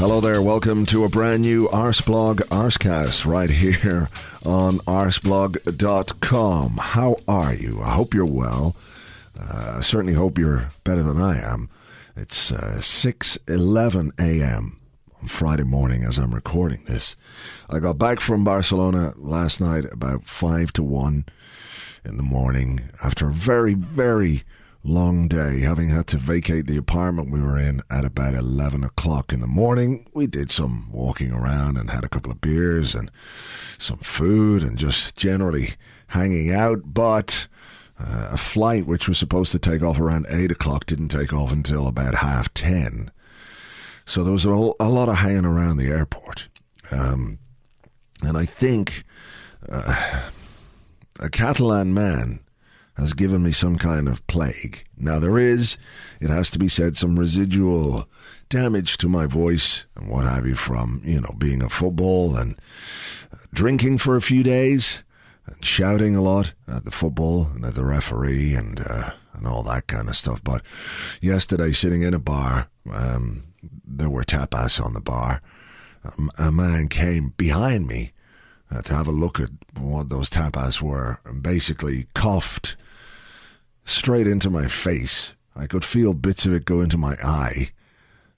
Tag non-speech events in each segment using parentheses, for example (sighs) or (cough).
Hello there, welcome to a brand new Arseblog Arsecast right here on arseblog.com. How are you? I hope you're well. Uh, I certainly hope you're better than I am. It's uh, 6.11 a.m. on Friday morning as I'm recording this. I got back from Barcelona last night about 5 to 1 in the morning after a very, very long day, having had to vacate the apartment we were in at about 11 o'clock in the morning. We did some walking around and had a couple of beers and some food and just generally hanging out. But uh, a flight which was supposed to take off around 8 o'clock didn't take off until about half 10. So there was a, a lot of hanging around the airport. Um, and I think uh, a Catalan man has given me some kind of plague. Now, there is, it has to be said, some residual damage to my voice and what have you from, you know, being a football and drinking for a few days and shouting a lot at the football and at the referee and, uh, and all that kind of stuff. But yesterday, sitting in a bar, um, there were tapas on the bar. a man came behind me uh, to have a look at what those tapas were and basically coughed straight into my face. I could feel bits of it go into my eye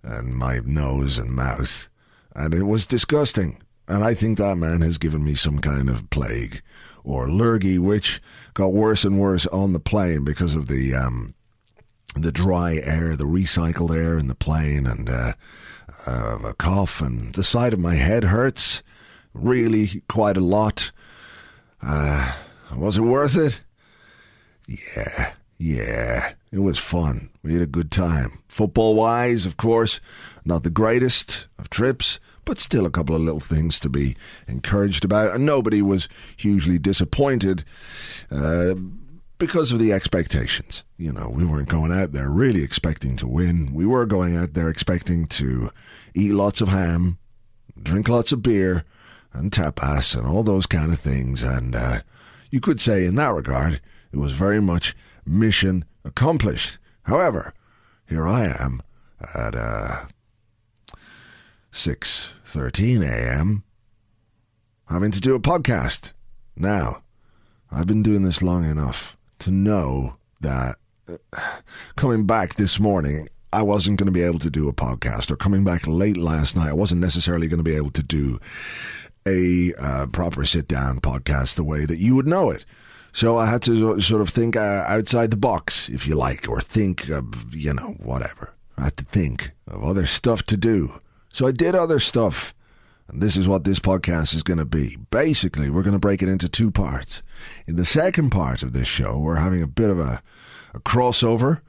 and my nose and mouth, and it was disgusting. And I think that man has given me some kind of plague or lurgy, which got worse and worse on the plane because of the um, the dry air, the recycled air in the plane, and uh, uh, a cough, and the side of my head hurts really quite a lot. Uh, was it worth it? Yeah, yeah, it was fun. We had a good time. Football wise, of course, not the greatest of trips, but still a couple of little things to be encouraged about. And nobody was hugely disappointed uh, because of the expectations. You know, we weren't going out there really expecting to win. We were going out there expecting to eat lots of ham, drink lots of beer, and tapas, and all those kind of things. And uh, you could say, in that regard, it was very much mission accomplished. However, here I am at uh, 6:13 a.m. having to do a podcast. Now, I've been doing this long enough to know that uh, coming back this morning, I wasn't going to be able to do a podcast, or coming back late last night, I wasn't necessarily going to be able to do a uh, proper sit down podcast the way that you would know it. So I had to sort of think uh, outside the box, if you like, or think of, you know, whatever. I had to think of other stuff to do. So I did other stuff. And this is what this podcast is going to be. Basically, we're going to break it into two parts. In the second part of this show, we're having a bit of a, a crossover,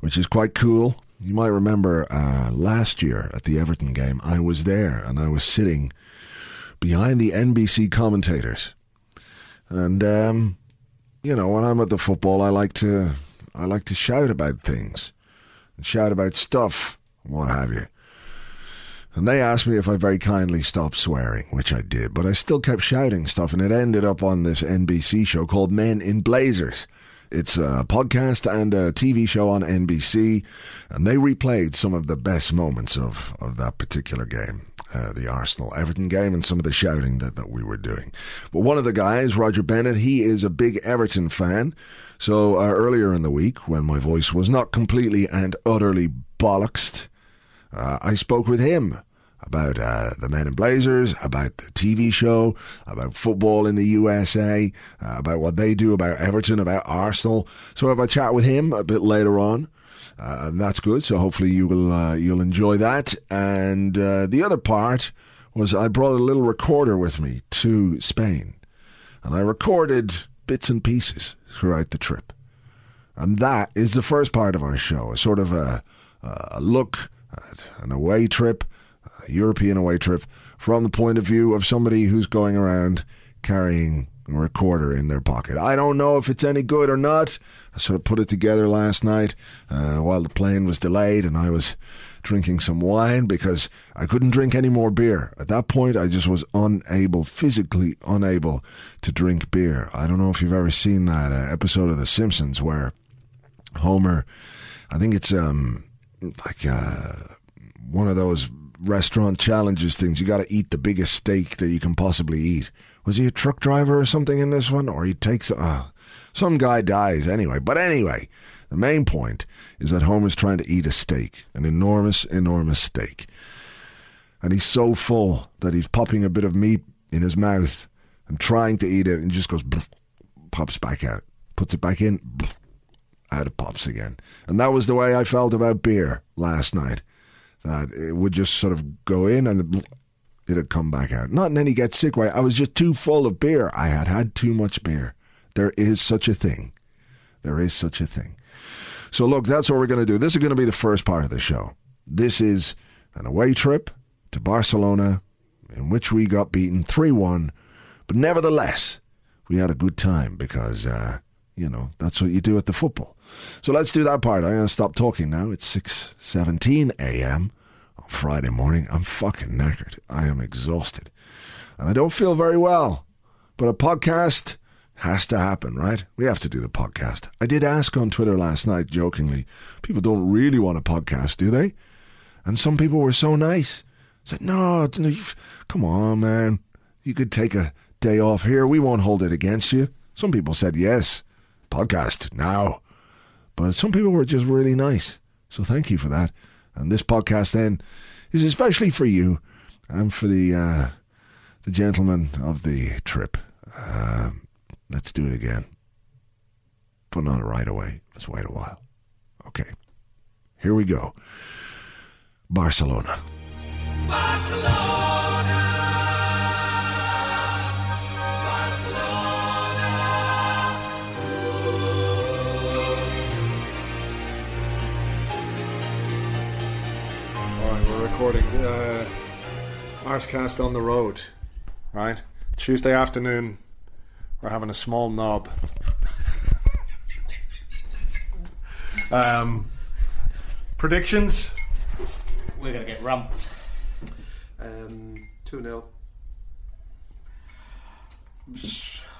which is quite cool. You might remember uh, last year at the Everton game, I was there and I was sitting behind the NBC commentators. And um, you know, when I'm at the football, I like to I like to shout about things, shout about stuff, what have you. And they asked me if I very kindly stopped swearing, which I did, but I still kept shouting stuff, and it ended up on this NBC show called Men in Blazers. It's a podcast and a TV show on NBC, and they replayed some of the best moments of, of that particular game. Uh, the Arsenal Everton game and some of the shouting that, that we were doing. But one of the guys, Roger Bennett, he is a big Everton fan. So uh, earlier in the week, when my voice was not completely and utterly bollocksed, Uh, I spoke with him about uh, the Men in Blazers, about the TV show, about football in the USA, uh, about what they do, about Everton, about Arsenal. So I have a chat with him a bit later on. Uh, and that's good. So hopefully you will uh, you'll enjoy that. And uh, the other part was I brought a little recorder with me to Spain, and I recorded bits and pieces throughout the trip. And that is the first part of our show, a sort of a, a look at an away trip, European away trip, from the point of view of somebody who's going around carrying a recorder in their pocket. I don't know if it's any good or not. I sort of put it together last night uh, while the plane was delayed and I was drinking some wine because I couldn't drink any more beer. At that point, I just was unable, physically unable to drink beer. I don't know if you've ever seen that uh, episode of The Simpsons where Homer, I think it's um like uh, one of those restaurant challenges things. You got to eat the biggest steak that you can possibly eat. Was he a truck driver or something in this one, or he takes? Uh, some guy dies anyway. But anyway, the main point is that Homer's trying to eat a steak, an enormous, enormous steak, and he's so full that he's popping a bit of meat in his mouth and trying to eat it, and just goes pops back out, puts it back in out it pops again. And that was the way I felt about beer last night. It would just sort of go in and it'd come back out. Not in any get sick way. I was just too full of beer. I had had too much beer. There is such a thing. There is such a thing. So look, that's what we're going to do. This is going to be the first part of the show. This is an away trip to Barcelona in which we got beaten 3 1. But nevertheless, we had a good time because, uh, you know, that's what you do at the football. So let's do that part. I'm going to stop talking now. It's 6.17 a.m. on Friday morning. I'm fucking knackered. I am exhausted. And I don't feel very well. But a podcast has to happen, right? We have to do the podcast. I did ask on Twitter last night, jokingly, people don't really want a podcast, do they? And some people were so nice. Said, no, come on, man. You could take a day off here. We won't hold it against you. Some people said, yes, podcast now. But some people were just really nice. So thank you for that. And this podcast then is especially for you and for the uh, the gentleman of the trip. Um, let's do it again. But not right away. Let's wait a while. Okay. Here we go. Barcelona. Barcelona. Recording uh, Arsecast on the road, right? Tuesday afternoon, we're having a small knob. um, predictions? We're going to get rumped. Um, 2 0.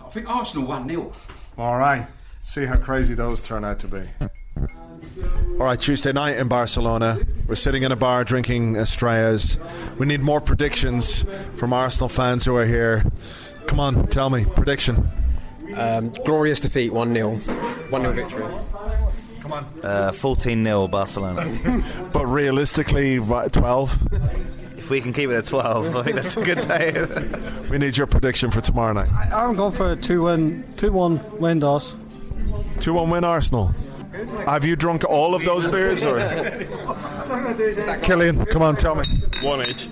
I think Arsenal 1 0. All right. See how crazy those turn out to be. (laughs) All right, Tuesday night in Barcelona. We're sitting in a bar drinking Estrellas. We need more predictions from Arsenal fans who are here. Come on, tell me. Prediction. Um, glorious defeat, 1 0. 1 0 victory. Come on. Uh, 14 0 Barcelona. (laughs) but realistically, 12? If we can keep it at 12, I think that's a good day. (laughs) we need your prediction for tomorrow night. I, I'm going for a 2 1 2 1 win, Doss. 2 1 win, Arsenal. Have you drunk all of those beers? Or? Killian, come on, tell me. One each.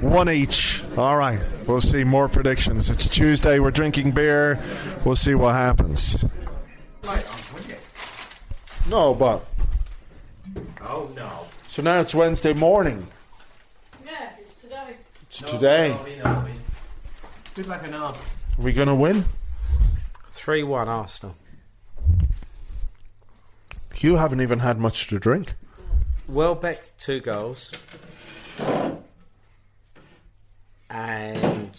One each. All right. We'll see more predictions. It's Tuesday. We're drinking beer. We'll see what happens. No, but. Oh, no. So now it's Wednesday morning. Yeah, it's today. It's today. Good like an arm. Are we going to win? 3 1 Arsenal. You haven't even had much to drink. Welbeck, two goals. And.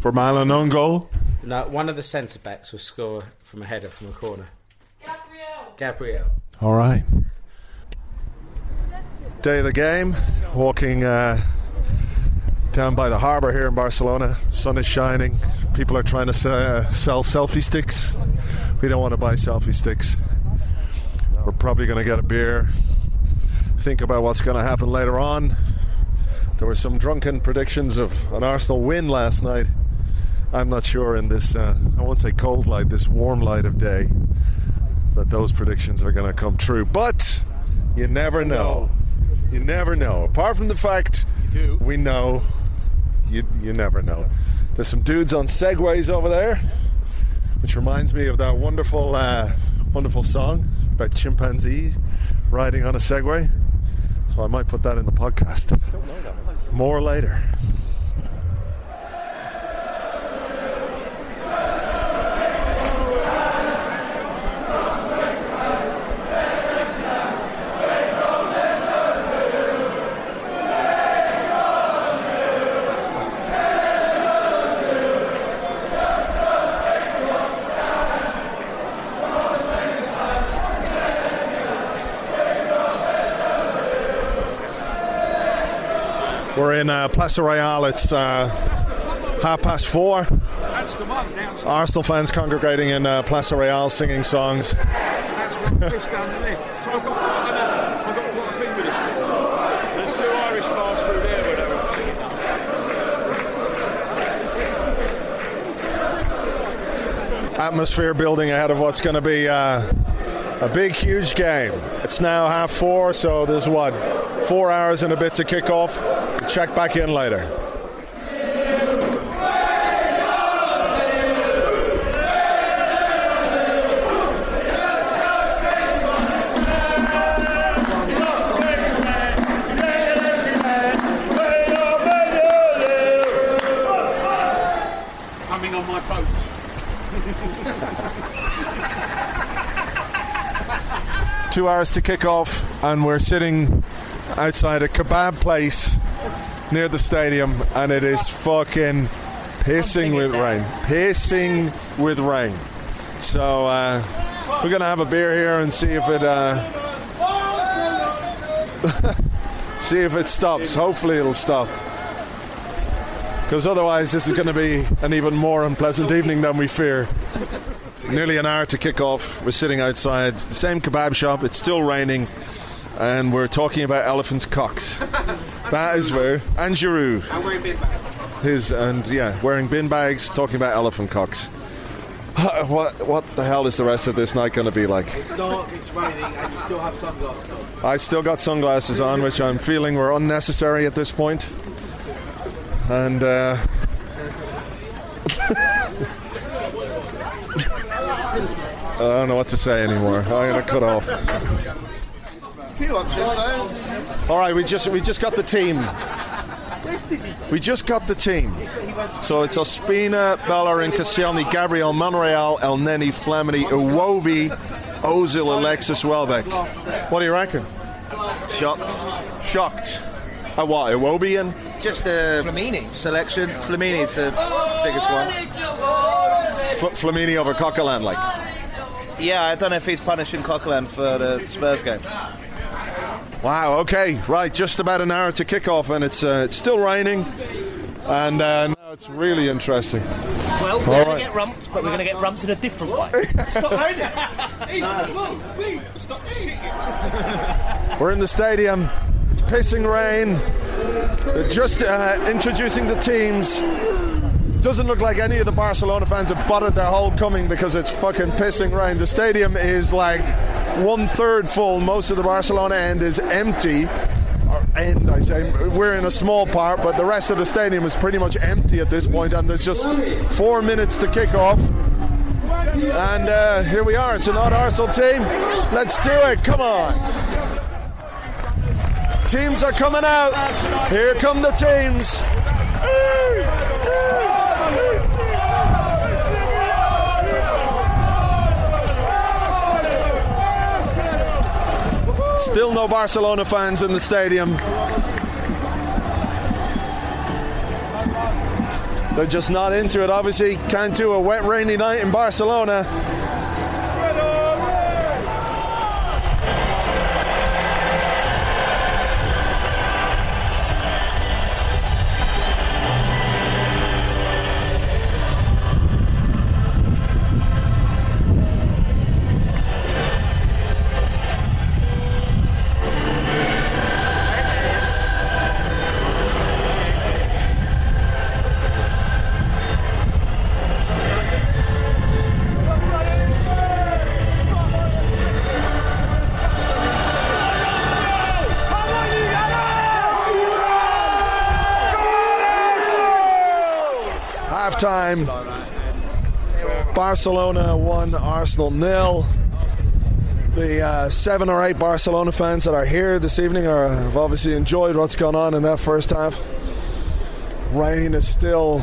For Malin on goal? No, one of the centre backs will score from a header from a corner. Gabriel. Gabriel. All right. Day of the game. Walking uh, down by the harbour here in Barcelona. Sun is shining. People are trying to uh, sell selfie sticks. We don't want to buy selfie sticks. We're probably going to get a beer, think about what's going to happen later on. There were some drunken predictions of an Arsenal win last night. I'm not sure in this, uh, I won't say cold light, this warm light of day, that those predictions are going to come true. But you never know. You never know. Apart from the fact we know, you, you never know. There's some dudes on segways over there, which reminds me of that wonderful, uh, wonderful song about chimpanzee riding on a segway. So I might put that in the podcast. More later. In uh, Plaza Royale. It's uh, half past four. Arsenal fans congregating in uh, Plaza Royale singing songs. (laughs) Atmosphere building ahead of what's going to be uh, a big, huge game. It's now half four, so there's what? Four hours and a bit to kick off. Check back in later. Coming on my boat. Two hours to kick off, and we're sitting outside a kebab place near the stadium, and it is fucking pissing with rain. Pissing with rain. So uh, we're gonna have a beer here and see if it uh, (laughs) see if it stops. Hopefully, it'll stop. Because otherwise, this is going to be an even more unpleasant evening than we fear. Nearly an hour to kick off. We're sitting outside the same kebab shop. It's still raining, and we're talking about elephants' cocks. That is where and Giroud. I'm wearing bin bags. His and yeah, wearing bin bags, talking about elephant cocks. (laughs) What what the hell is the rest of this night going to be like? It's dark, it's raining, and you still have sunglasses on. I still got sunglasses on, which I'm feeling were unnecessary at this point. And uh, (laughs) I don't know what to say anymore. I'm gonna cut off. Few options, though. All right, we just we just got the team. We just got the team. So it's Ospina, Bellerin, Koscielny, Gabriel, Monreal, Elneny, Flamini, Iwobi, Ozil, Alexis, Welbeck. What do you reckon? Shocked. Shocked. At what? Iwobi in? Just a Flamini. selection. Flamini's the biggest one. F- Flamini over Coquelin, like. Yeah, I don't know if he's punishing Coquelin for the Spurs game. Wow. Okay. Right. Just about an hour to kick off, and it's uh, it's still raining, and uh, now it's really interesting. Well, we're going right. to get rumped, but we're going to get rumped in a different way. (laughs) Stop shitting. We're in the stadium. It's pissing rain. They're just uh, introducing the teams. Doesn't look like any of the Barcelona fans have buttered their whole coming because it's fucking pissing rain. The stadium is like one third full. Most of the Barcelona end is empty. Or end, I say. We're in a small part, but the rest of the stadium is pretty much empty at this point, and there's just four minutes to kick off. And uh, here we are. It's an odd Arsenal team. Let's do it. Come on. Teams are coming out. Here come the teams. Still no Barcelona fans in the stadium. They're just not into it, obviously. Can't do a wet, rainy night in Barcelona. Time. Barcelona 1, Arsenal nil. The uh, seven or eight Barcelona fans that are here this evening are, have obviously enjoyed what's gone on in that first half. Rain is still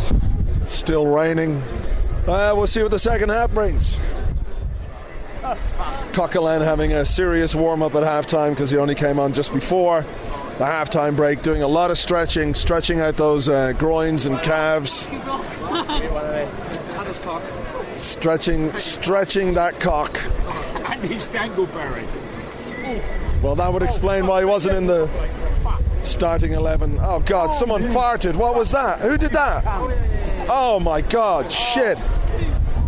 still raining. Uh, we'll see what the second half brings. Coquelin having a serious warm up at halftime because he only came on just before the halftime break, doing a lot of stretching, stretching out those uh, groins and calves, stretching, stretching that cock. (laughs) Andy Stangleberry. Well, that would explain why he wasn't in the starting 11. Oh, God, someone farted. What was that? Who did that? Oh, my God, shit.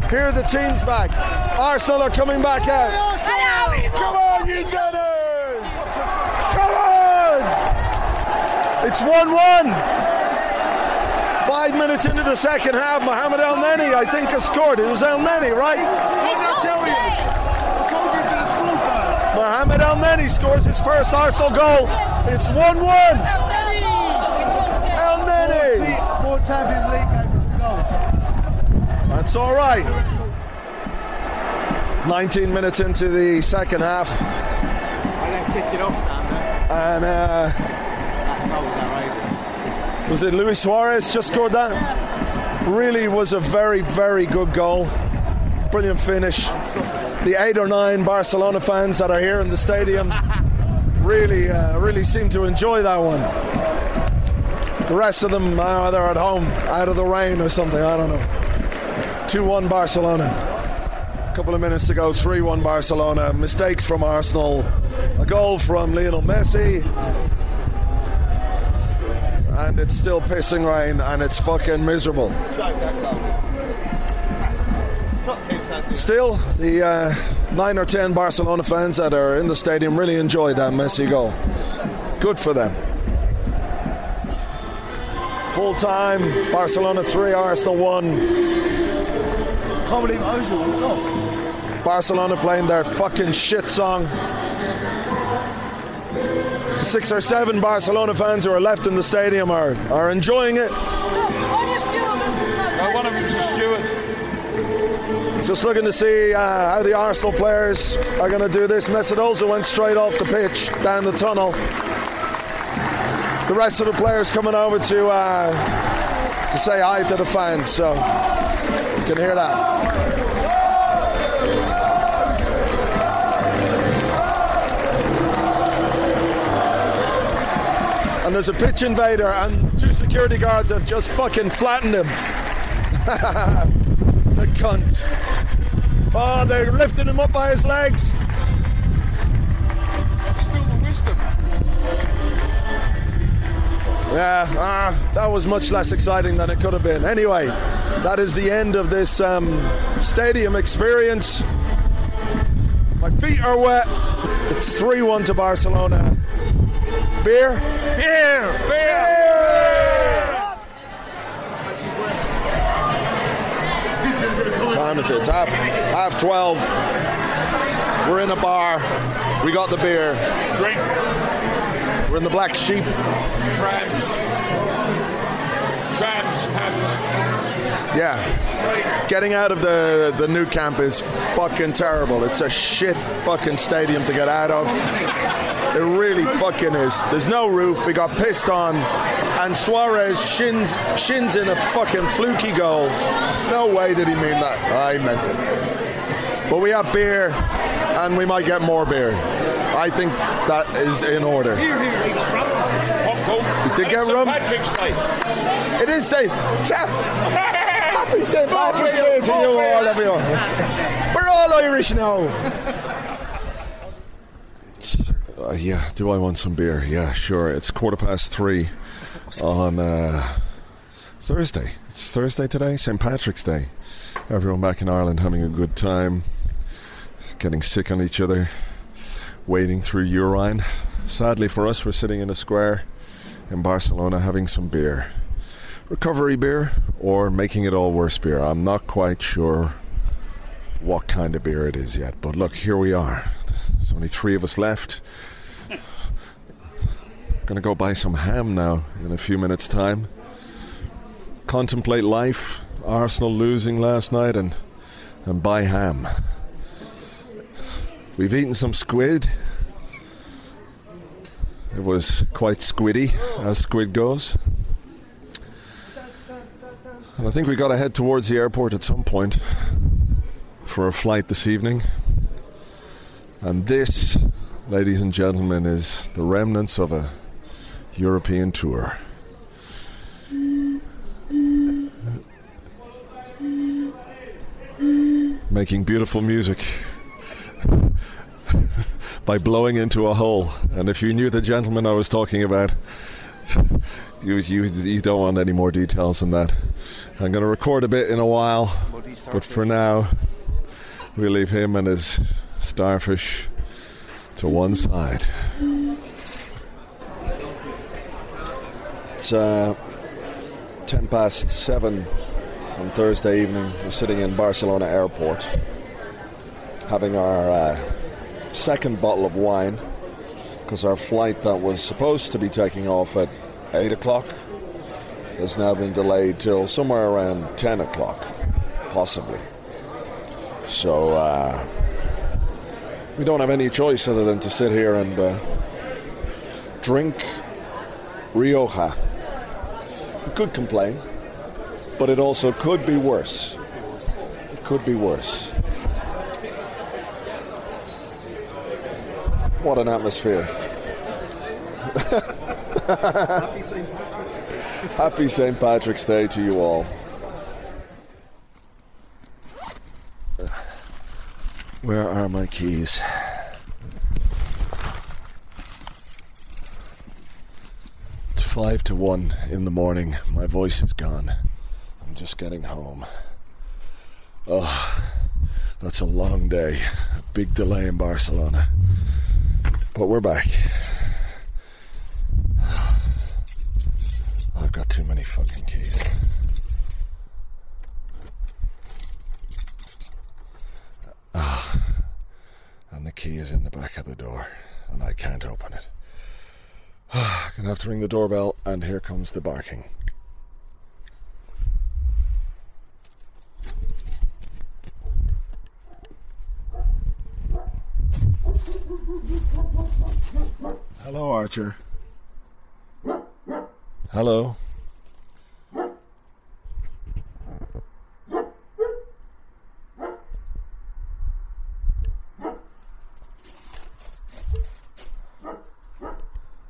Here are the teams back. Arsenal are coming back out. Come on, you Gunners! Come on! It's 1 1. Five minutes into the second half, Mohamed Elneny, I think, has scored. It was Elneny, right? Mohamed Elneny scores his first Arsenal goal. It's 1 1. El Neni. More Champions League goals. That's all right. 19 minutes into the second half. I then kick it off down there. And uh, That goal was outrageous. Was it Luis Suarez just scored that? Really was a very, very good goal. Brilliant finish. The eight or nine Barcelona fans that are here in the stadium (laughs) really, uh, really seem to enjoy that one. The rest of them, uh, they're at home, out of the rain or something. I don't know. 2 1 Barcelona. A couple of minutes to go, 3 1 Barcelona. Mistakes from Arsenal. A goal from Lionel Messi. And it's still pissing rain and it's fucking miserable. Choke that goal. Top teams that do. Still, the uh, nine or ten Barcelona fans that are in the stadium really enjoyed that Messi goal. Good for them. Full time, Barcelona 3, Arsenal 1. Can't believe Ozil off. Barcelona playing their fucking shit song. Six or seven Barcelona fans who are left in the stadium are, are enjoying it. Uh, one of them's a steward. Just looking to see uh, how the Arsenal players are going to do this. Mesut Ozil went straight off the pitch down the tunnel. The rest of the players coming over to uh, to say hi to the fans, so you can hear that. And there's a pitch invader, and two security guards have just fucking flattened him. (laughs) the cunt. Oh, they're lifting him up by his legs. Still the wisdom. Yeah, ah, that was much less exciting than it could have been. Anyway, that is the end of this um, stadium experience. My feet are wet. It's 3 1 to Barcelona. Beer? Beer! Beer! Time is it? It's half, half 12. We're in a bar. We got the beer. Drink. We're in the Black Sheep. Trams. Yeah. Getting out of the, the Nou Camp is fucking terrible. It's a shit fucking stadium to get out of. It really fucking is. There's no roof. We got pissed on. And Suarez shins, shins in a fucking fluky goal. No way did he mean that. I meant it. But we have beer and we might get more beer. I think that is in order. Did get rum? It is St. (laughs) Happy St. Patrick's Day to you all of you. We're all Irish now. Uh, yeah, do I want some beer? Yeah, sure. It's quarter past three on uh, Thursday. It's Thursday today, St. Patrick's Day. Everyone back in Ireland having a good time, getting sick on each other, wading through urine. Sadly for us, we're sitting in a square in Barcelona having some beer. Recovery beer or making it all worse beer. I'm not quite sure what kind of beer it is yet, but look, here we are. There's only three of us left. (laughs) Gonna go buy some ham now in a few minutes' time. Contemplate life Arsenal losing last night and and buy ham. We've eaten some squid. It was quite squiddy, as squid goes. And I think we got to head towards the airport at some point for a flight this evening. And this, ladies and gentlemen, is the remnants of a European tour. Making beautiful music (laughs) by blowing into a hole. And if you knew the gentleman I was talking about, (laughs) you, you, you don't want any more details than that. I'm going to record a bit in a while, but for now, we leave him and his starfish to one side. It's uh, 10 past 7 on Thursday evening. We're sitting in Barcelona airport having our uh, second bottle of wine because our flight that was supposed to be taking off at 8 o'clock has now been delayed till somewhere around 10 o'clock, possibly. So uh, we don't have any choice other than to sit here and uh, drink Rioja. It could complain, but it also could be worse. It could be worse. What an atmosphere. (laughs) Happy St. Patrick's Day to you all. Where are my keys? It's five to one in the morning. My voice is gone. I'm just getting home. Oh, that's a long day. A big delay in Barcelona. But we're back. I've got too many fucking keys. Ah, and the key is in the back of the door, and I can't open it. I'm gonna have to ring the doorbell, and here comes the barking. Hello, Archer. Hello.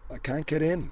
I can't get in.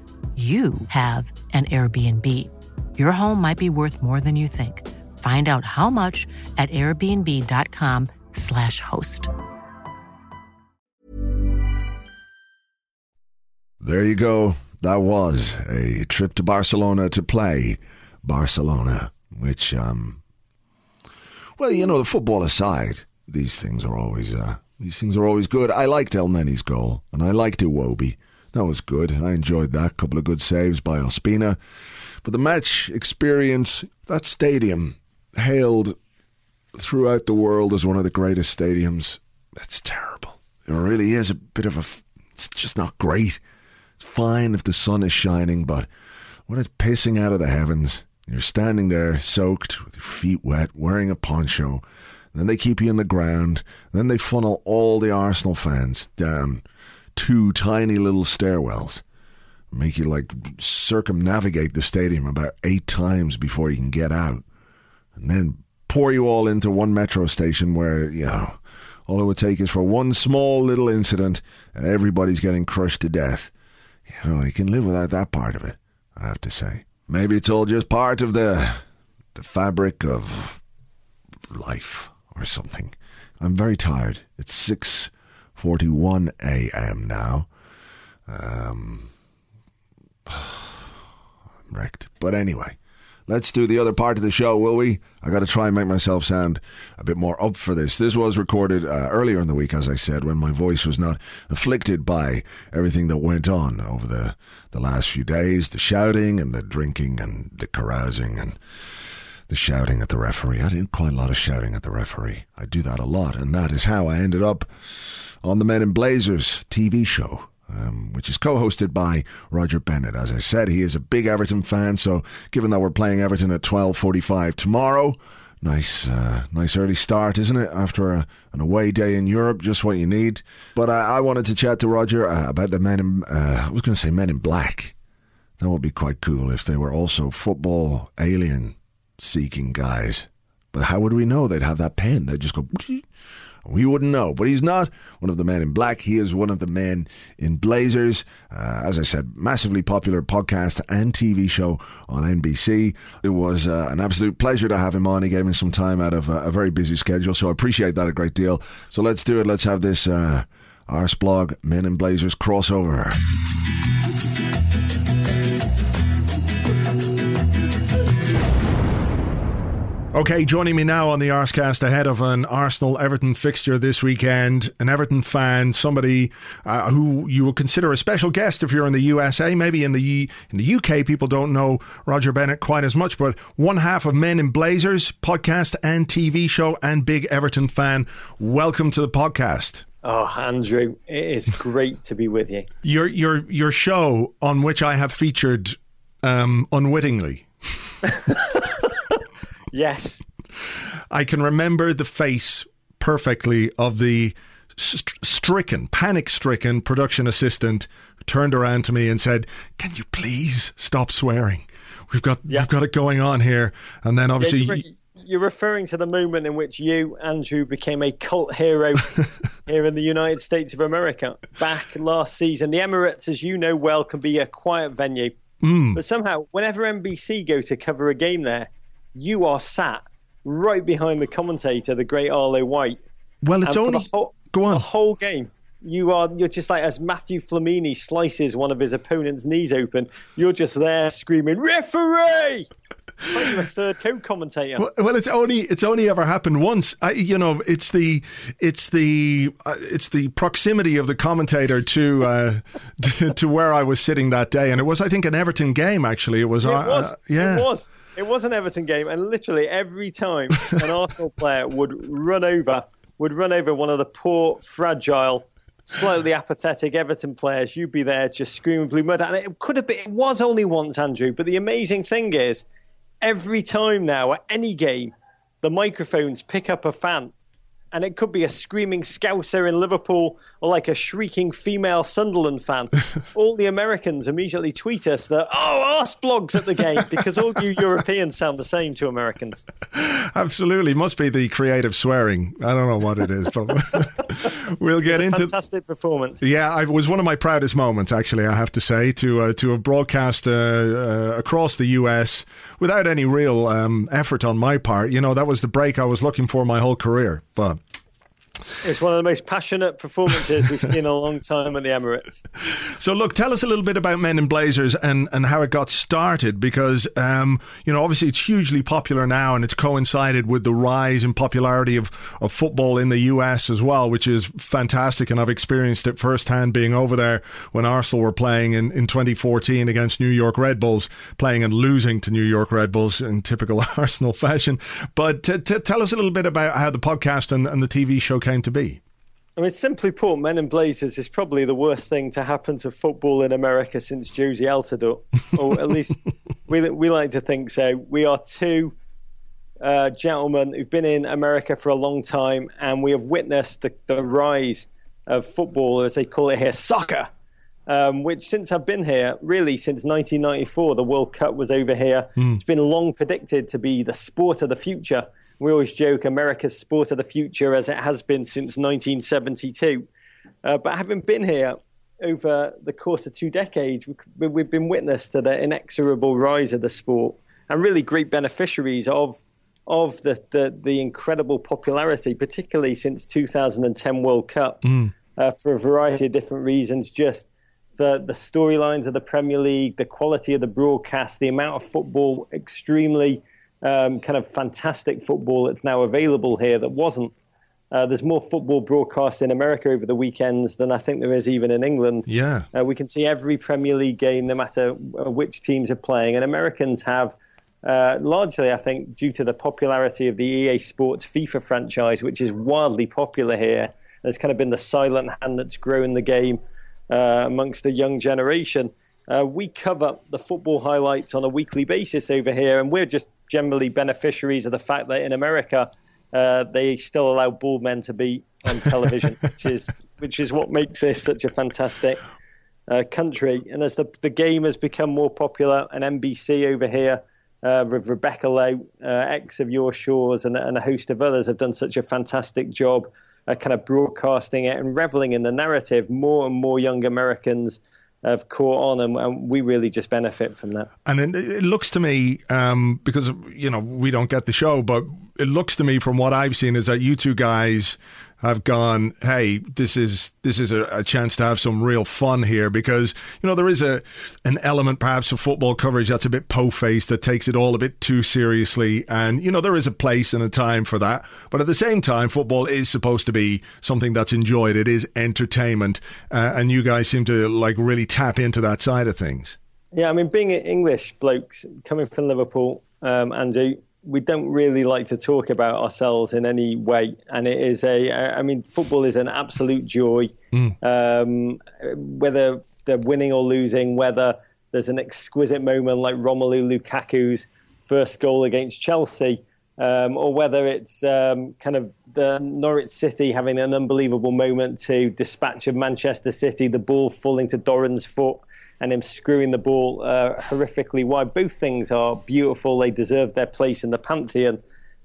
you have an Airbnb. Your home might be worth more than you think. Find out how much at airbnb.com/slash host. There you go. That was a trip to Barcelona to play Barcelona, which, um, well, you know, the football aside, these things are always, uh, these things are always good. I liked Elneny's goal, and I liked Iwobi. That was good. I enjoyed that. Couple of good saves by Ospina. But the match experience, that stadium, hailed throughout the world as one of the greatest stadiums. That's terrible. It really is a bit of a. It's just not great. It's fine if the sun is shining, but when it's pissing out of the heavens, you're standing there soaked with your feet wet, wearing a poncho. Then they keep you in the ground. Then they funnel all the Arsenal fans down two tiny little stairwells. Make you like circumnavigate the stadium about eight times before you can get out. And then pour you all into one metro station where, you know, all it would take is for one small little incident and everybody's getting crushed to death. You know, you can live without that part of it, I have to say. Maybe it's all just part of the the fabric of life or something. I'm very tired. It's 6:41 a.m. now. Um (sighs) I'm wrecked. But anyway, let's do the other part of the show, will we? I got to try and make myself sound a bit more up for this. This was recorded uh, earlier in the week, as I said, when my voice was not afflicted by everything that went on over the, the last few days the shouting and the drinking and the carousing and the shouting at the referee. I did quite a lot of shouting at the referee. I do that a lot, and that is how I ended up on the Men in Blazers TV show. Um, which is co-hosted by Roger Bennett. As I said, he is a big Everton fan, so given that we're playing Everton at twelve forty-five tomorrow, nice, uh, nice early start, isn't it? After a, an away day in Europe, just what you need. But I, I wanted to chat to Roger uh, about the Men in. Uh, I was going to say Men in Black. That would be quite cool if they were also football alien seeking guys. But how would we know they'd have that pen? They'd just go. We wouldn't know. But he's not one of the men in black. He is one of the men in Blazers. Uh, as I said, massively popular podcast and TV show on NBC. It was uh, an absolute pleasure to have him on. He gave me some time out of uh, a very busy schedule, so I appreciate that a great deal. So let's do it. Let's have this uh, Arseblog Men in Blazers crossover. Okay, joining me now on the Arsecast ahead of an Arsenal Everton fixture this weekend, an Everton fan, somebody uh, who you will consider a special guest if you're in the USA. Maybe in the in the UK, people don't know Roger Bennett quite as much, but one half of Men in Blazers podcast and TV show, and big Everton fan. Welcome to the podcast. Oh, Andrew, it is great to be with you. Your your your show on which I have featured um, unwittingly. (laughs) Yes. I can remember the face perfectly of the st- stricken, panic stricken production assistant turned around to me and said, Can you please stop swearing? We've got, we've got it going on here. And then obviously. Yeah, you're, you're referring to the moment in which you, Andrew, became a cult hero (laughs) here in the United States of America. Back last season, the Emirates, as you know well, can be a quiet venue. Mm. But somehow, whenever NBC go to cover a game there, you are sat right behind the commentator, the great Arlo White. Well, it's only. whole, Go on. The whole game. You are you're just like as Mathieu Flamini slices one of his opponent's knees open, you're just there screaming, Referee! (laughs) Like a third co-commentator. Well, well, it's only it's only ever happened once. I, you know, it's the it's the uh, it's the proximity of the commentator to, uh, (laughs) to to where I was sitting that day, and it was I think an Everton game actually. It was, It uh, was. uh, yeah. It was. It was an Everton game, and literally every time an (laughs) Arsenal player would run over, would run over one of the poor, fragile, slightly apathetic Everton players, you'd be there just screaming blue murder. And it could have been. It was only once, Andrew. But the amazing thing is, every time now at any game, the microphones pick up a fan. And it could be a screaming Scouser in Liverpool or like a shrieking female Sunderland fan. (laughs) all the Americans immediately tweet us that, oh, arse blogs at the game because all you Europeans sound the same to Americans. Absolutely, must be the creative swearing. I don't know what it is, but (laughs) we'll get into. Fantastic performance. Yeah, it was one of my proudest moments, actually. I have to say, to uh, to have broadcast uh, uh, across the U.S. without any real um, effort on my part. You know, that was the break I was looking for my whole career. But It's one of the most passionate performances we've seen in a long time at the Emirates. (laughs) So, look, tell us a little bit about Men in Blazers and, and how it got started because, um, you know, obviously it's hugely popular now and it's coincided with the rise in popularity of, of football in the US as well, which is fantastic. And I've experienced it firsthand being over there when Arsenal were playing in, in 2014 against New York Red Bulls, playing and losing to New York Red Bulls in typical (laughs) Arsenal fashion. But t- t- tell us a little bit about how the podcast and, and the TV show came to be. I mean, simply put, Men in Blazers is probably the worst thing to happen to football in America since Jozy Altidore, or at (laughs) least we we like to think so. We are two uh, gentlemen who've been in America for a long time, and we have witnessed the, the rise of football, as they call it here, soccer. Um, which, since I've been here, really since 1994, the World Cup was over here. Hmm. It's been long predicted to be the sport of the future. We always joke America's sport of the future, as it has been since 1972. Uh, but having been here over the course of two decades, we, we've been witness to the inexorable rise of the sport and really great beneficiaries of of the, the, the incredible popularity, particularly since 2010 World Cup, uh, for a variety of different reasons. Just the, the storylines of the Premier League, the quality of the broadcast, the amount of football, extremely um, kind of fantastic football that's now available here that wasn't. Uh, there's more football broadcast in America over the weekends than I think there is even in England. Yeah. Uh, we can see every Premier League game, no matter uh, which teams are playing. And Americans have, uh, largely, I think, due to the popularity of the EA Sports FIFA franchise, which is wildly popular here, there's kind of been the silent hand that's grown the game uh, amongst the young generation. Uh, we cover the football highlights on a weekly basis over here, and we're just generally beneficiaries of the fact that in America, uh, they still allow bald men to be on television, (laughs) which is which is what makes this such a fantastic uh, country. And as the the game has become more popular, and NBC over here uh, with Rebecca Lowe, uh, ex of Your Shores, and, and a host of others have done such a fantastic job, uh, kind of broadcasting it and reveling in the narrative. More and more young Americans have caught on, and, and we really just benefit from that. And it, it looks to me, um, because you know we don't get the show, but it looks to me from what I've seen is that you two guys have gone, hey, this is this is a, a chance to have some real fun here because you know there is a an element perhaps of football coverage that's a bit po-faced that takes it all a bit too seriously, and you know there is a place and a time for that, but at the same time, football is supposed to be something that's enjoyed. It is entertainment, uh, and you guys seem to like really tap into that side of things. Yeah, I mean, being English blokes coming from Liverpool, um, Andrew, we don't really like to talk about ourselves in any way, and it is a. I mean, football is an absolute joy. Um, whether they're winning or losing, whether there's an exquisite moment like Romelu Lukaku's first goal against Chelsea, um, or whether it's um, kind of the Norwich City having an unbelievable moment to dispatch of Manchester City, the ball falling to Doran's foot and him screwing the ball uh, horrifically wide. Both things are beautiful. They deserve their place in the pantheon.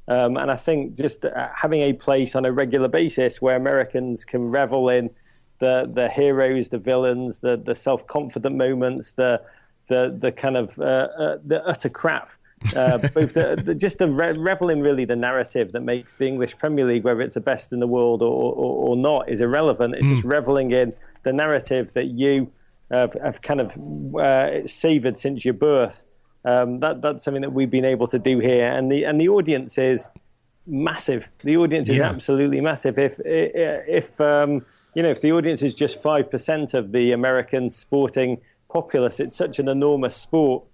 Um, and I think just uh, having a place on a regular basis where Americans can revel in the the heroes, the villains, the the self confident moments, the the the kind of uh, uh, the utter crap. uh, (laughs) both the, the, just the re- revel in really the narrative that makes the English Premier League, whether it's the best in the world or, or, or not, is irrelevant. It's just reveling in the narrative that you have, have kind of uh, savoured since your birth. Um, that, that's something that we've been able to do here, and the and the audience is massive. The audience is Yeah. absolutely massive. If if um, you know if the audience is just five percent of the American sporting populace, it's such an enormous sport,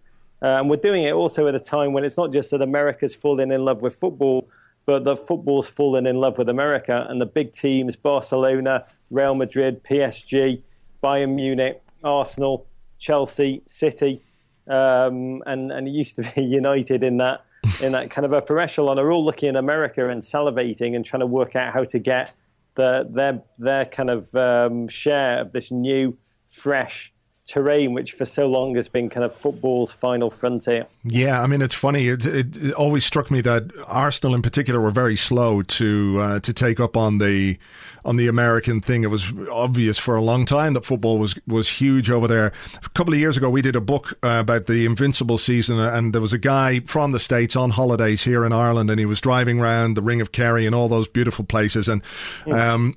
uh, and we're doing it also at a time when it's not just that America's falling in love with football, but that football's fallen in love with America, and the big teams Barcelona, Real Madrid, PSG, Bayern Munich, Arsenal, Chelsea, City, um, and and it used to be (laughs) United in that in that kind of upper echelon. Are all looking in America and salivating and trying to work out how to get the, their their kind of um, share of this new, fresh terrain, which for so long has been kind of football's final frontier. Yeah, I mean it's funny. It, it, it always struck me that Arsenal, in particular, were very slow to uh, to take up on the on the American thing. It was obvious for a long time that football was was huge over there. A couple of years ago, we did a book uh, about the Invincible season, and there was a guy from the states on holidays here in Ireland, and he was driving around the Ring of Kerry and all those beautiful places, and. Um,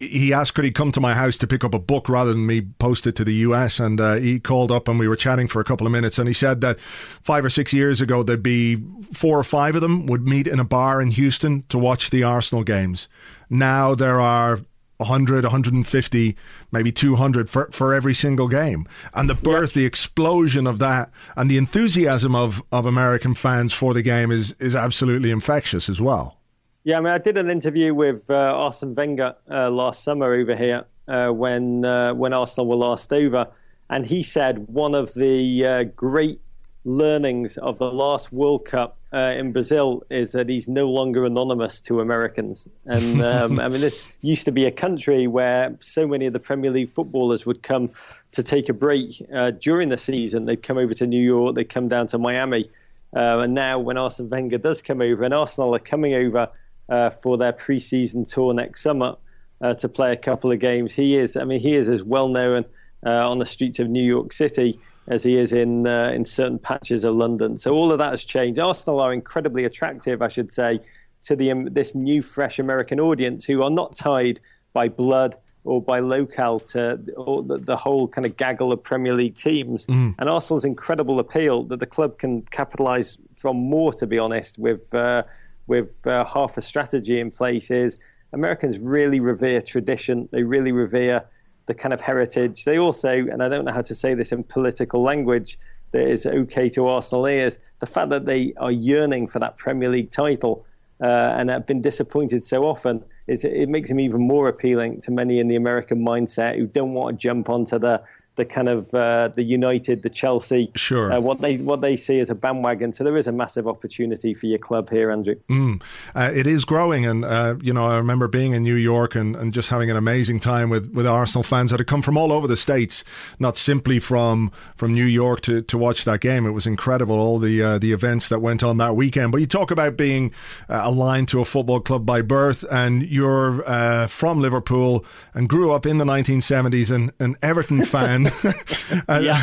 he asked could he come to my house to pick up a book rather than me post it to the US and uh, he called up and we were chatting for a couple of minutes and he said that five or six years ago there'd be four or five of them would meet in a bar in Houston to watch the Arsenal games. Now there are 100 150 maybe 200 for, for every single game. And the birth the explosion of that and the enthusiasm of, of American fans for the game is is absolutely infectious as well Yeah, I mean, I did an interview with uh, Arsene Wenger uh, last summer over here uh, when uh, when Arsenal were last over, and he said one of the uh, great learnings of the last World Cup uh, in Brazil is that he's no longer anonymous to Americans. And um, I mean, this used to be a country where so many of the Premier League footballers would come to take a break during the season. They'd come over to New York, they'd come down to Miami. And now, when Arsene Wenger does come over, and Arsenal are coming over uh, for their pre-season tour next summer uh, to play a couple of games, he is. I mean, he is as well known uh, on the streets of New York City as he is in uh, in certain patches of London. So all of that has changed. Arsenal are incredibly attractive, I should say, to the um, this new, fresh American audience who are not tied by blood or by locale to or the, the whole kind of gaggle of Premier League teams. Mm. And Arsenal's incredible appeal that the club can capitalise from more, to be honest, with uh, with uh, half a strategy in place is Americans really revere tradition. They really revere the kind of heritage. They also, and I don't know how to say this in political language that is okay to Arsenal ears, the fact that they are yearning for that Premier League title uh, and have been disappointed so often is it makes them even more appealing to many in the American mindset who don't want to jump onto the the kind of uh, the United, the Chelsea, sure, uh, what they what they see as a bandwagon. So there is a massive opportunity for your club here, Andrew. Mm. Uh, it is growing, and uh, you know I remember being in New York and, and just having an amazing time with, with Arsenal fans that had come from all over the states, not simply from from New York to, to watch that game. It was incredible all the uh, the events that went on that weekend. But you talk about being uh, aligned to a football club by birth, and you're from Liverpool and grew up in the 1970s, and an Everton (laughs) fan. (laughs) uh, yeah.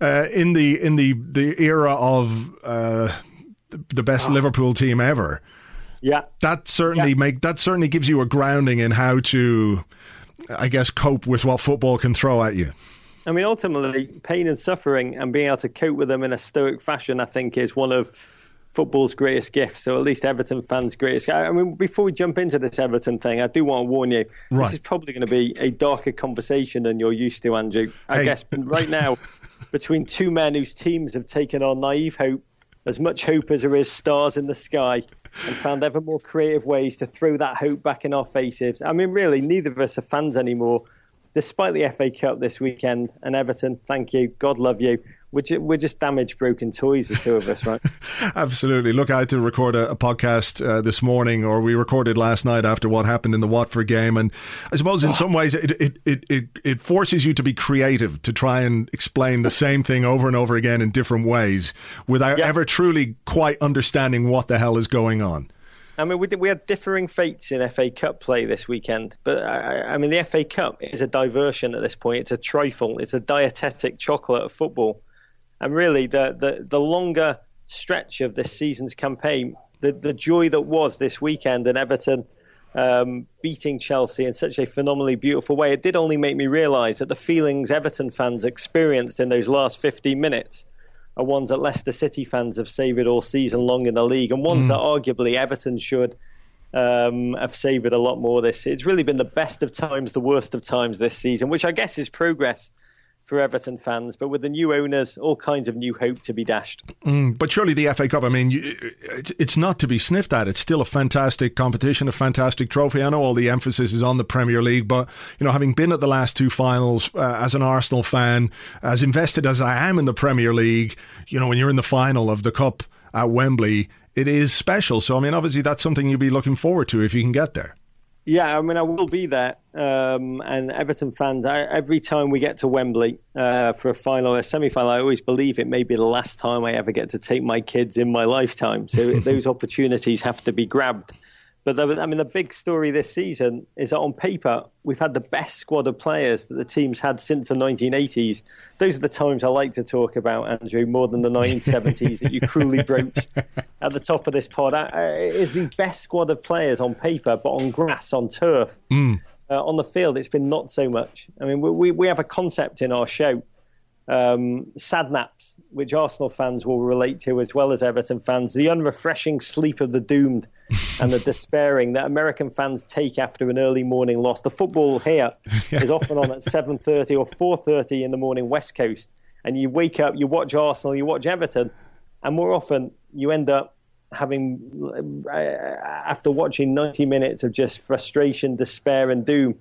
uh, in the in the the era of uh, the best Ah. Liverpool team ever. Yeah, that certainly make that certainly gives you a grounding in how to, I guess, cope with what football can throw at you. I mean, ultimately, pain and suffering and being able to cope with them in a stoic fashion, I think, is one of football's greatest gift, So at least Everton fans' greatest. I mean, before we jump into this Everton thing, I do want to warn you. Right. This is probably going to be a darker conversation than you're used to, Andrew. I Hey. guess right now, (laughs) between two men whose teams have taken on naive hope, as much hope as there is stars in the sky, and found ever more creative ways to throw that hope back in our faces. I mean, really, neither of us are fans anymore. Despite the FA Cup this weekend and Everton, thank you, God love you. We're, ju- we're just damaged, broken toys, the two of us, right? (laughs) Absolutely. Look, I had to record a, a podcast uh, this morning, or we recorded last night after what happened in the Watford game, and I suppose in some ways it it, it, it it forces you to be creative to try and explain the same thing over and over again in different ways without ever truly quite understanding what the hell is going on. I mean, we, did, we had differing fates in FA Cup play this weekend, but I, I mean, the FA Cup is a diversion at this point. It's a trifle. It's a dietetic chocolate of football, and really, the the, the longer stretch of this season's campaign, the the joy that was this weekend and Everton um, beating Chelsea in such a phenomenally beautiful way, it did only make me realise that the feelings Everton fans experienced in those last 15 minutes are ones that Leicester City fans have savoured all season long in the league, and ones Mm. that arguably Everton should um, have savoured a lot more. This it's really been the best of times, the worst of times this season, which I guess is progress for Everton fans. But with the new owners, all kinds of new hope to be dashed. Mm, but surely the FA Cup, I mean, it's not to be sniffed at. It's still a fantastic competition, a fantastic trophy. I know all the emphasis is on the Premier League, but, you know, having been at the last two finals uh, as an Arsenal fan, as invested as I am in the Premier League, you know, when you're in the final of the Cup at Wembley, it is special. So, I mean, obviously that's something you'd be looking forward to if you can get there. Yeah, I mean, I will be there. Um, and Everton fans, I, every time we get to Wembley uh, for a final or a semi final, I always believe it may be the last time I ever get to take my kids in my lifetime. So (laughs) those opportunities have to be grabbed. But the, I mean, the big story this season is that on paper, we've had the best squad of players that the team's had since the 1980s. Those are the times I like to talk about, Andrew, more than the 1970s that you cruelly (laughs) broached at the top of this pod. Uh, It is the best squad of players on paper, but on grass, on turf, Mm. uh, on the field, it's been not so much. I mean, we, we, we have a concept in our show, um, sadnaps, which Arsenal fans will relate to as well as Everton fans, the unrefreshing sleep of the doomed and the (laughs) despairing that American fans take after an early morning loss. The football here (laughs) is often on at 7.30 or 4.30 in the morning West Coast, and you wake up, you watch Arsenal, you watch Everton, and more often you end up having, uh, after watching 90 minutes of just frustration, despair, and doom,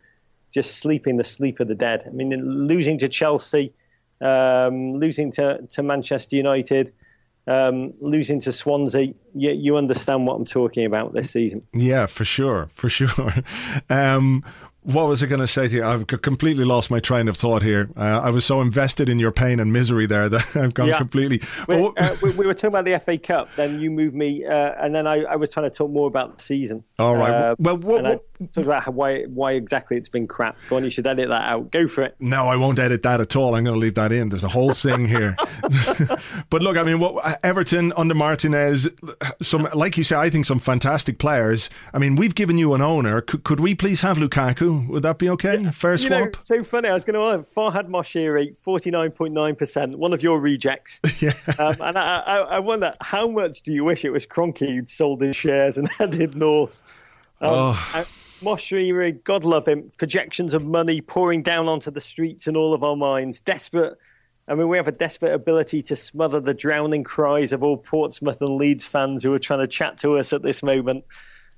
just sleeping the sleep of the dead. I mean, losing to Chelsea, um, losing to, to Manchester United, um, losing to Swansea, you, you, understand what I'm talking about this season. Yeah, for sure, for sure. (laughs) Um, what was I going to say to you? I've completely lost my train of thought here. Uh, I was so invested in your pain and misery there that (laughs) I've gone yeah. completely. We, uh, we, we, were talking about the FA Cup, then you moved me, uh, and then I, I, was trying to talk more about the season. All right. Uh, well, what, what, talk about why why exactly it's been crap. Go on, you should edit that out. Go for it. No, I won't edit that at all. I'm going to leave that in. There's a whole thing here. (laughs) but look, I mean, what Everton under Martinez, some like you say, I think some fantastic players. I mean, we've given you an owner. Could, could we please have Lukaku? Would that be okay? Fair swap. Know, so funny. I was going to ask Farhad Moshiri, forty nine point nine percent, one of your rejects. (laughs) yeah. Um, and I, I, I, wonder how much do you wish it was Kroenke who'd sold his shares and (laughs) headed north. Um, oh. Moshiri, God love him, projections of money pouring down onto the streets in all of our minds. Desperate. I mean, we have a desperate ability to smother the drowning cries of all Portsmouth and Leeds fans who are trying to chat to us at this moment.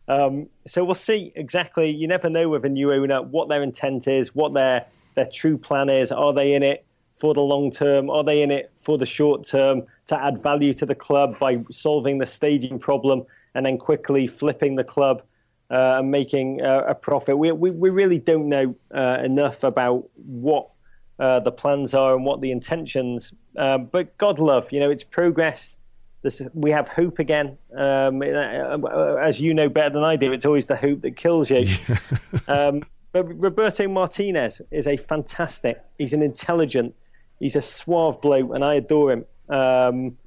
Um, so we'll see exactly. You never know with a new owner what their intent is, what their their true plan is. Are they in it for the long term? Are they in it for the short term to add value to the club by solving the stadium problem and then quickly flipping the club? uh, and making uh, a profit. We, we, we really don't know uh, enough about what uh, the plans are and what the intentions. Um, but God love, you know, it's progress. This, we have hope again. Um, uh, as you know better than I do, it's always the hope that kills you. (laughs) um, but Roberto Martinez is a fantastic. He's an intelligent. He's a suave bloke, and I adore him. Um,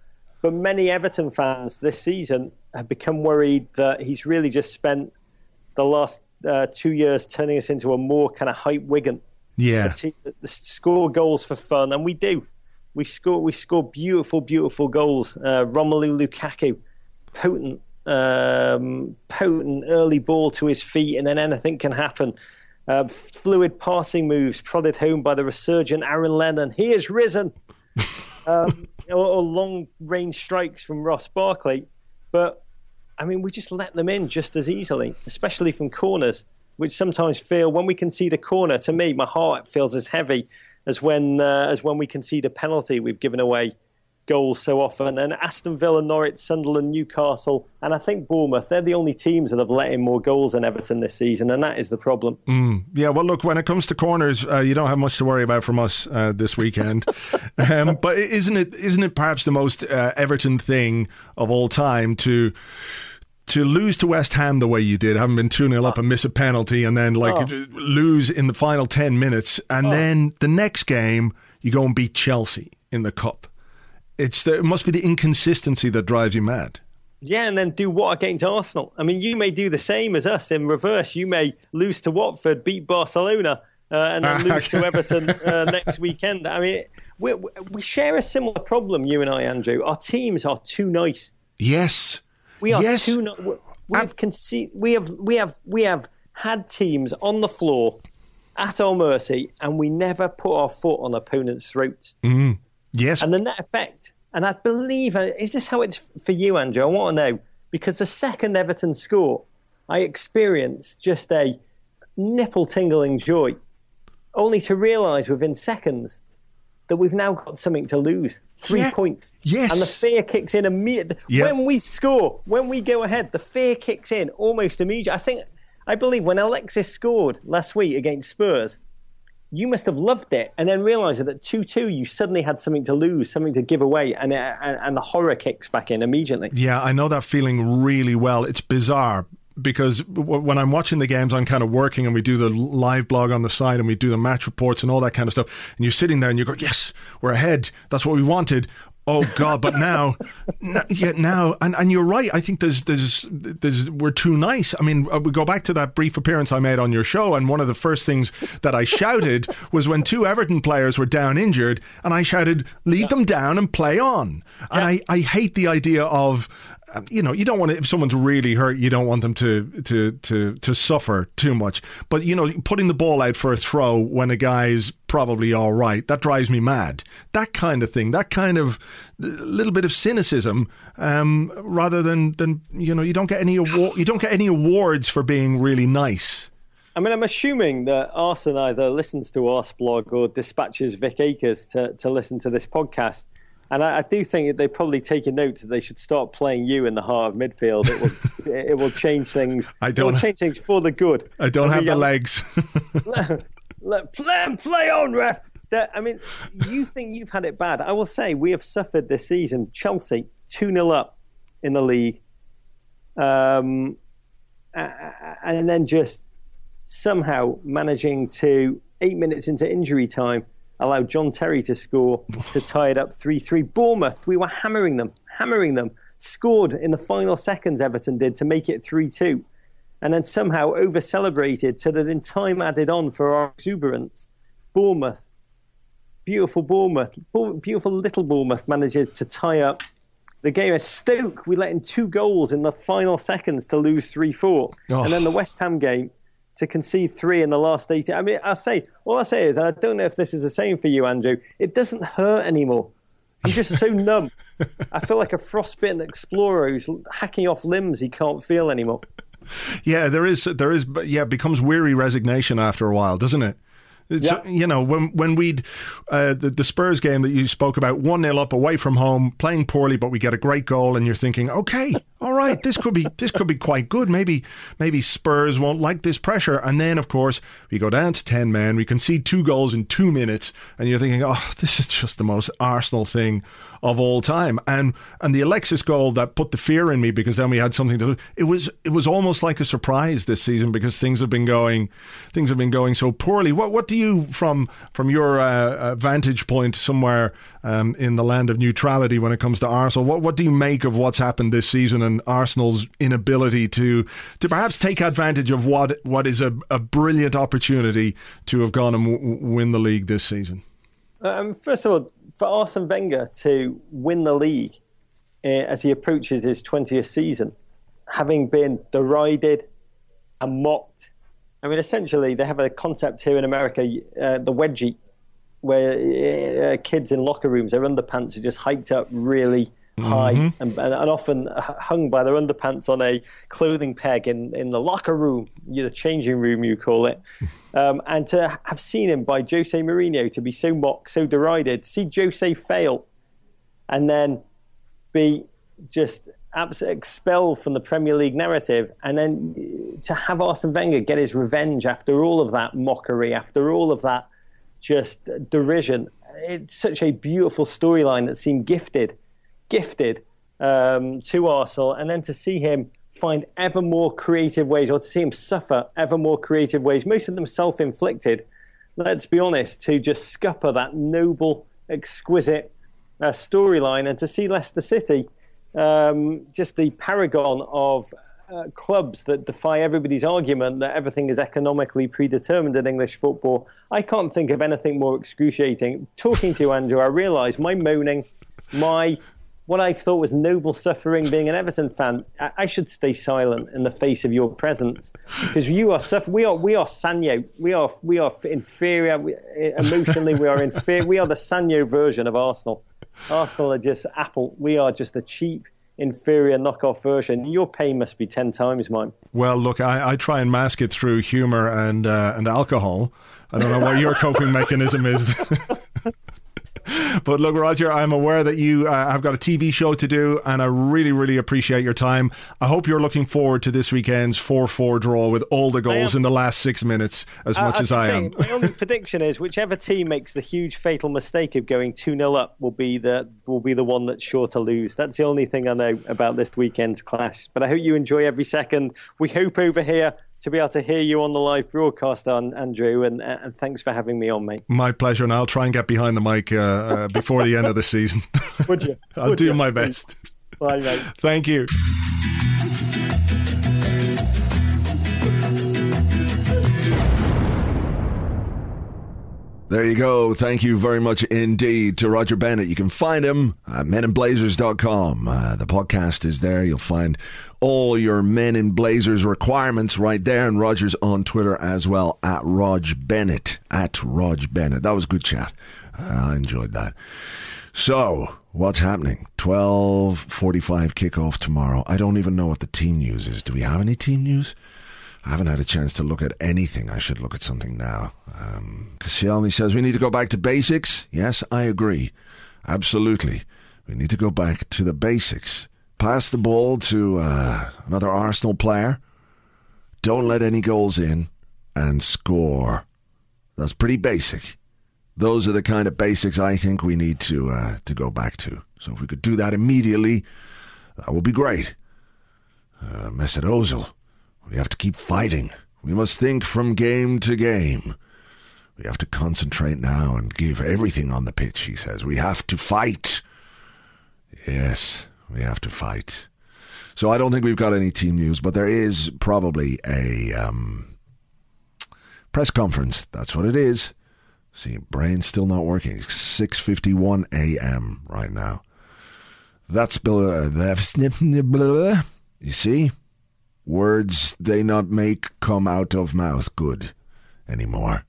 but many Everton fans this season have become worried that he's really just spent the last uh, two years turning us into a more kind of hype Wigan. Yeah, team, score goals for fun, and we do. We score we score beautiful, beautiful goals. Uh, Romelu Lukaku, potent, um, potent early ball to his feet, and then anything can happen. Uh, fluid passing moves prodded home by the resurgent Aaron Lennon. He has risen. (laughs) um, or, or long range strikes from Ross Barkley, but I mean, we just let them in just as easily, especially from corners, which sometimes feel when we concede a corner. To me, my heart feels as heavy as when uh, as when we concede a penalty. We've given away goals so often. And Aston Villa, Norwich, Sunderland, Newcastle, and I think Bournemouth, they're the only teams that have let in more goals than Everton this season, and that is the problem. Mm, yeah, well, look, when it comes to corners, uh, you don't have much to worry about from us uh, this weekend. (laughs) um, but isn't it isn't it perhaps the most uh, Everton thing of all time to to lose to West Ham the way you did, having been 2 0 up and miss a penalty, and then like oh. lose in the final 10 minutes, and oh. then the next game, you go and beat Chelsea in the Cup. It's the, it must be the inconsistency that drives you mad. Yeah, and then do what against Arsenal? I mean, you may do the same as us in reverse. You may lose to Watford, beat Barcelona, uh, and then lose to (laughs) Everton uh, next weekend. I mean, we, we share a similar problem, you and I, Andrew. Our teams are too nice. Yes. We are yes. too. No- we have conce- We have. We have. We have had teams on the floor at our mercy, and we never put our foot on opponents' throats. Mm. Yes. And the net effect, and I believe, uh, is this how it's for you, Andrew? I want to know because the second Everton score, I experienced just a nipple tingling joy, only to realise within seconds that we've now got something to lose. Three yeah. points. Yes. And the fear kicks in immediately. Yep. When we score, when we go ahead, the fear kicks in almost immediately. I think, I believe when Alexis scored last week against Spurs, you must have loved it and then realised that at 2 2, you suddenly had something to lose, something to give away, and, uh, and, and the horror kicks back in immediately. Yeah, I know that feeling really well. It's bizarre because w- when I'm watching the games, I'm kind of working and we do the live blog on the side and we do the match reports and all that kind of stuff. And you're sitting there and you go, yes, we're ahead. That's what we wanted. Oh God! But now, (laughs) n- yeah, now, and, and you're right. I think there's there's there's we're too nice. I mean, uh, we go back to that brief appearance I made on your show, and one of the first things that I shouted was when two Everton players were down injured, and I shouted, "Leave yeah. them down and play on." And I I hate the idea of you know, you don't want to, if someone's really hurt, you don't want them to, to, to, to suffer too much. But, you know, putting the ball out for a throw when a guy's probably all right, that drives me mad. That kind of thing, that kind of little bit of cynicism, um, rather than, than, you know, you don't get any award, you don't get any awards for being really nice. I mean, I'm assuming that Arsene either listens to Arseblog or dispatches Vic Akers to, to listen to this podcast. And I, I, do think they probably take a note that they should start playing you in the heart of midfield. It will, (laughs) it will change things. I don't it will change things for the good. I don't have the legs. (laughs) (laughs) let, let, play, play on, ref. That, I mean, you think you've had it bad. I will say we have suffered this season. Chelsea, 2 0 up in the league. Um, and then just somehow managing to, eight minutes into injury time, allow John Terry to score to tie it up 3 3. Bournemouth, we were hammering them, hammering them. Scored in the final seconds, Everton did, to make it 3 2. And then somehow over celebrated so that in time added on for our exuberance, Bournemouth, beautiful Bournemouth, beautiful little Bournemouth manages to tie up the game at Stoke. We let in two goals in the final seconds to lose 3 4. Oh. And then the oh. West Ham game, to concede three in the last 18. I mean, I'll say, all I say is, and I don't know if this is the same for you, Andrew, it doesn't hurt anymore. I'm just so (laughs) numb. I feel like a frostbitten explorer who's hacking off limbs he can't feel anymore. Yeah, there is, there is, yeah, it becomes weary resignation after a while, doesn't it? Yeah. You know, when when we'd uh, the, the Spurs game that you spoke about, one 0 up away from home, playing poorly, but we get a great goal, and you're thinking, okay, all right, this could be this could be quite good. Maybe maybe Spurs won't like this pressure, and then of course we go down to ten men, we concede two goals in two minutes, and you're thinking, oh, this is just the most Arsenal thing of all time. And and the Alexis goal that put the fear in me because then we had something to. It was it was almost like a surprise this season because things have been going things have been going so poorly. What what do you from from your uh, uh, vantage point somewhere um, in the land of neutrality when it comes to Arsenal? What what do you make of what's happened this season and Arsenal's inability to to perhaps take advantage of what what is a, a brilliant opportunity to have gone and w- win the league this season? Um, first of all, for Arsene Wenger to win the league uh, as he approaches his 20th season, having been derided and mocked. I mean, essentially, they have a concept here in America, uh, the wedgie, where uh, kids in locker rooms, their underpants are just hiked up really high mm-hmm. and, and, often hung by their underpants on a clothing peg in, in the locker room, you know, changing room, you call it. (laughs) Um, and to have seen him by Jose Mourinho to be so mocked, so derided, see Jose fail and then be just absolutely expelled from the Premier League narrative, and then to have Arsene Wenger get his revenge after all of that mockery, after all of that just derision. It's such a beautiful storyline that seemed gifted gifted um, to Arsenal, and then to see him find ever more creative ways, or to see him suffer ever more creative ways, most of them self inflicted, let's be honest, to just scupper that noble, exquisite uh, storyline, and to see Leicester City, um, just the paragon of uh, clubs that defy everybody's argument that everything is economically predetermined in English football. I can't think of anything more excruciating. Talking to you, Andrew, I realise my moaning, my what I thought was noble suffering being an Everton fan, I, I should stay silent in the face of your presence because you are suffering. We are we are Sanyo. We are we are inferior we, emotionally. We are inferior. We are the Sanyo version of Arsenal. Arsenal are just Apple. We are just a cheap inferior knockoff version. Your pain must be ten times mine. Well, look, I, I try and mask it through humour and uh, and alcohol. I don't know what your coping mechanism is. (laughs) but look, Roger, I'm aware that you uh, have got a TV show to do, and I really, really appreciate your time. I hope you're looking forward to this weekend's 4 4 draw with all the goals in the last six minutes as uh, much as I am. my only (laughs) prediction is whichever team makes the huge fatal mistake of going 2 0 up will be, the, will be the one that's sure to lose. That's the only thing I know about this weekend's clash. But I hope you enjoy every second. We hope over here to be able to hear you on the live broadcast, on Andrew, and, and thanks for having me on, mate. My pleasure, and I'll try and get behind the mic uh, uh, (laughs) before the end of the season. Would you? (laughs) I'll Would do you? my best. Bye, mate. Thank you. There you go. Thank you very much indeed to Roger Bennett. You can find him at meninblazers.com. Uh, the podcast is there. You'll find all your Men in Blazers requirements right there. And Roger's on Twitter as well at Rog Bennett. At Rog Bennett. That was good chat. I enjoyed that. So, what's happening? 12.45 kickoff tomorrow. I don't even know what the team news is. Do we have any team news? I haven't had a chance to look at anything. I should look at something now. Um, Koscielny says we need to go back to basics. Yes, I agree. Absolutely. We need to go back to the basics. Pass the ball to uh, another Arsenal player. Don't let any goals in and score. That's pretty basic. Those are the kind of basics I think we need to uh, to go back to. So if we could do that immediately, that would be great. Uh, Mesut Ozil. We have to keep fighting. We must think from game to game. We have to concentrate now and give everything on the pitch, he says. We have to fight. Yes, we have to fight. So I don't think we've got any team news, but there is probably a um, press conference. That's what it is. See, brain's still not working. 6:51 a.m. right now. That's uh, that's (laughs) you see words they not make come out of mouth good anymore.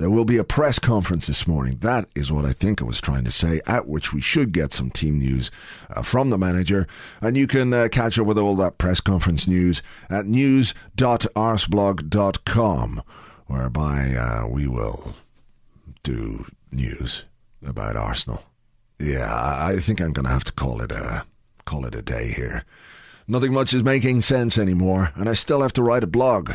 There will be a press conference this morning. That is what I think I was trying to say, at which we should get some team news uh, from the manager. And you can uh, catch up with all that press conference news at news.arseblog.com, whereby uh, we will do news about Arsenal. Yeah, I think I'm going to have to call it a call it a day here. Nothing much is making sense anymore, and I still have to write a blog.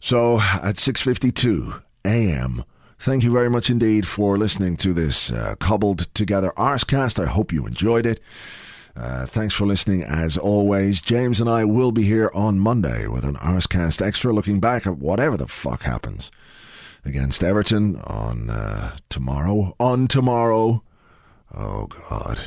So at 6:52 a.m. Thank you very much indeed for listening to this uh, cobbled together Arsecast. I hope you enjoyed it. Uh, thanks for listening as always. James and I will be here on Monday with an Arsecast extra looking back at whatever the fuck happens against Everton on uh, tomorrow. On tomorrow. Oh, God.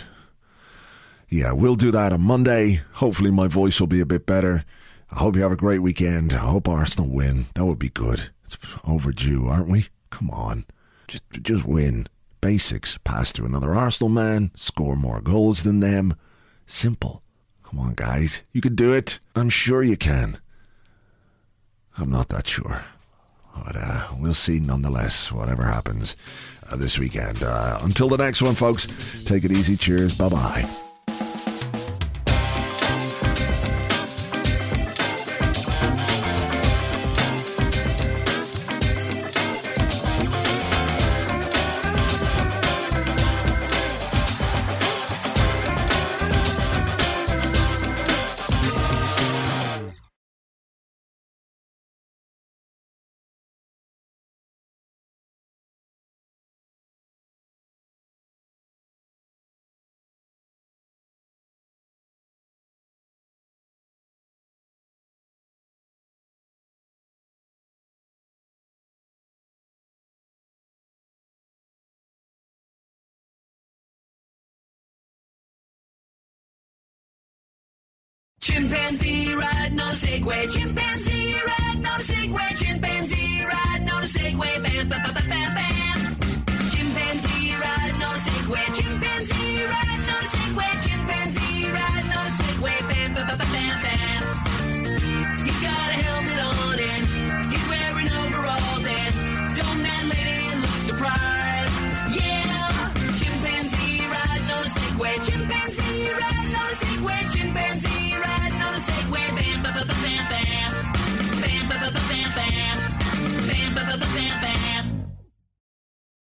Yeah, we'll do that on Monday. Hopefully, my voice will be a bit better. I hope you have a great weekend. I hope Arsenal win. That would be good. It's overdue, aren't we? Come on. Just, just win. Basics. Pass to another Arsenal man. Score more goals than them. Simple. Come on, guys. You can do it. I'm sure you can. I'm not that sure. But uh, we'll see nonetheless, whatever happens uh, this weekend. Uh, until the next one, folks, take it easy. Cheers. Bye bye. Chimpanzee riding on a Segway. Chimpanzee riding on a Segway. gonna say we're bam, bam, bam, bam, bam.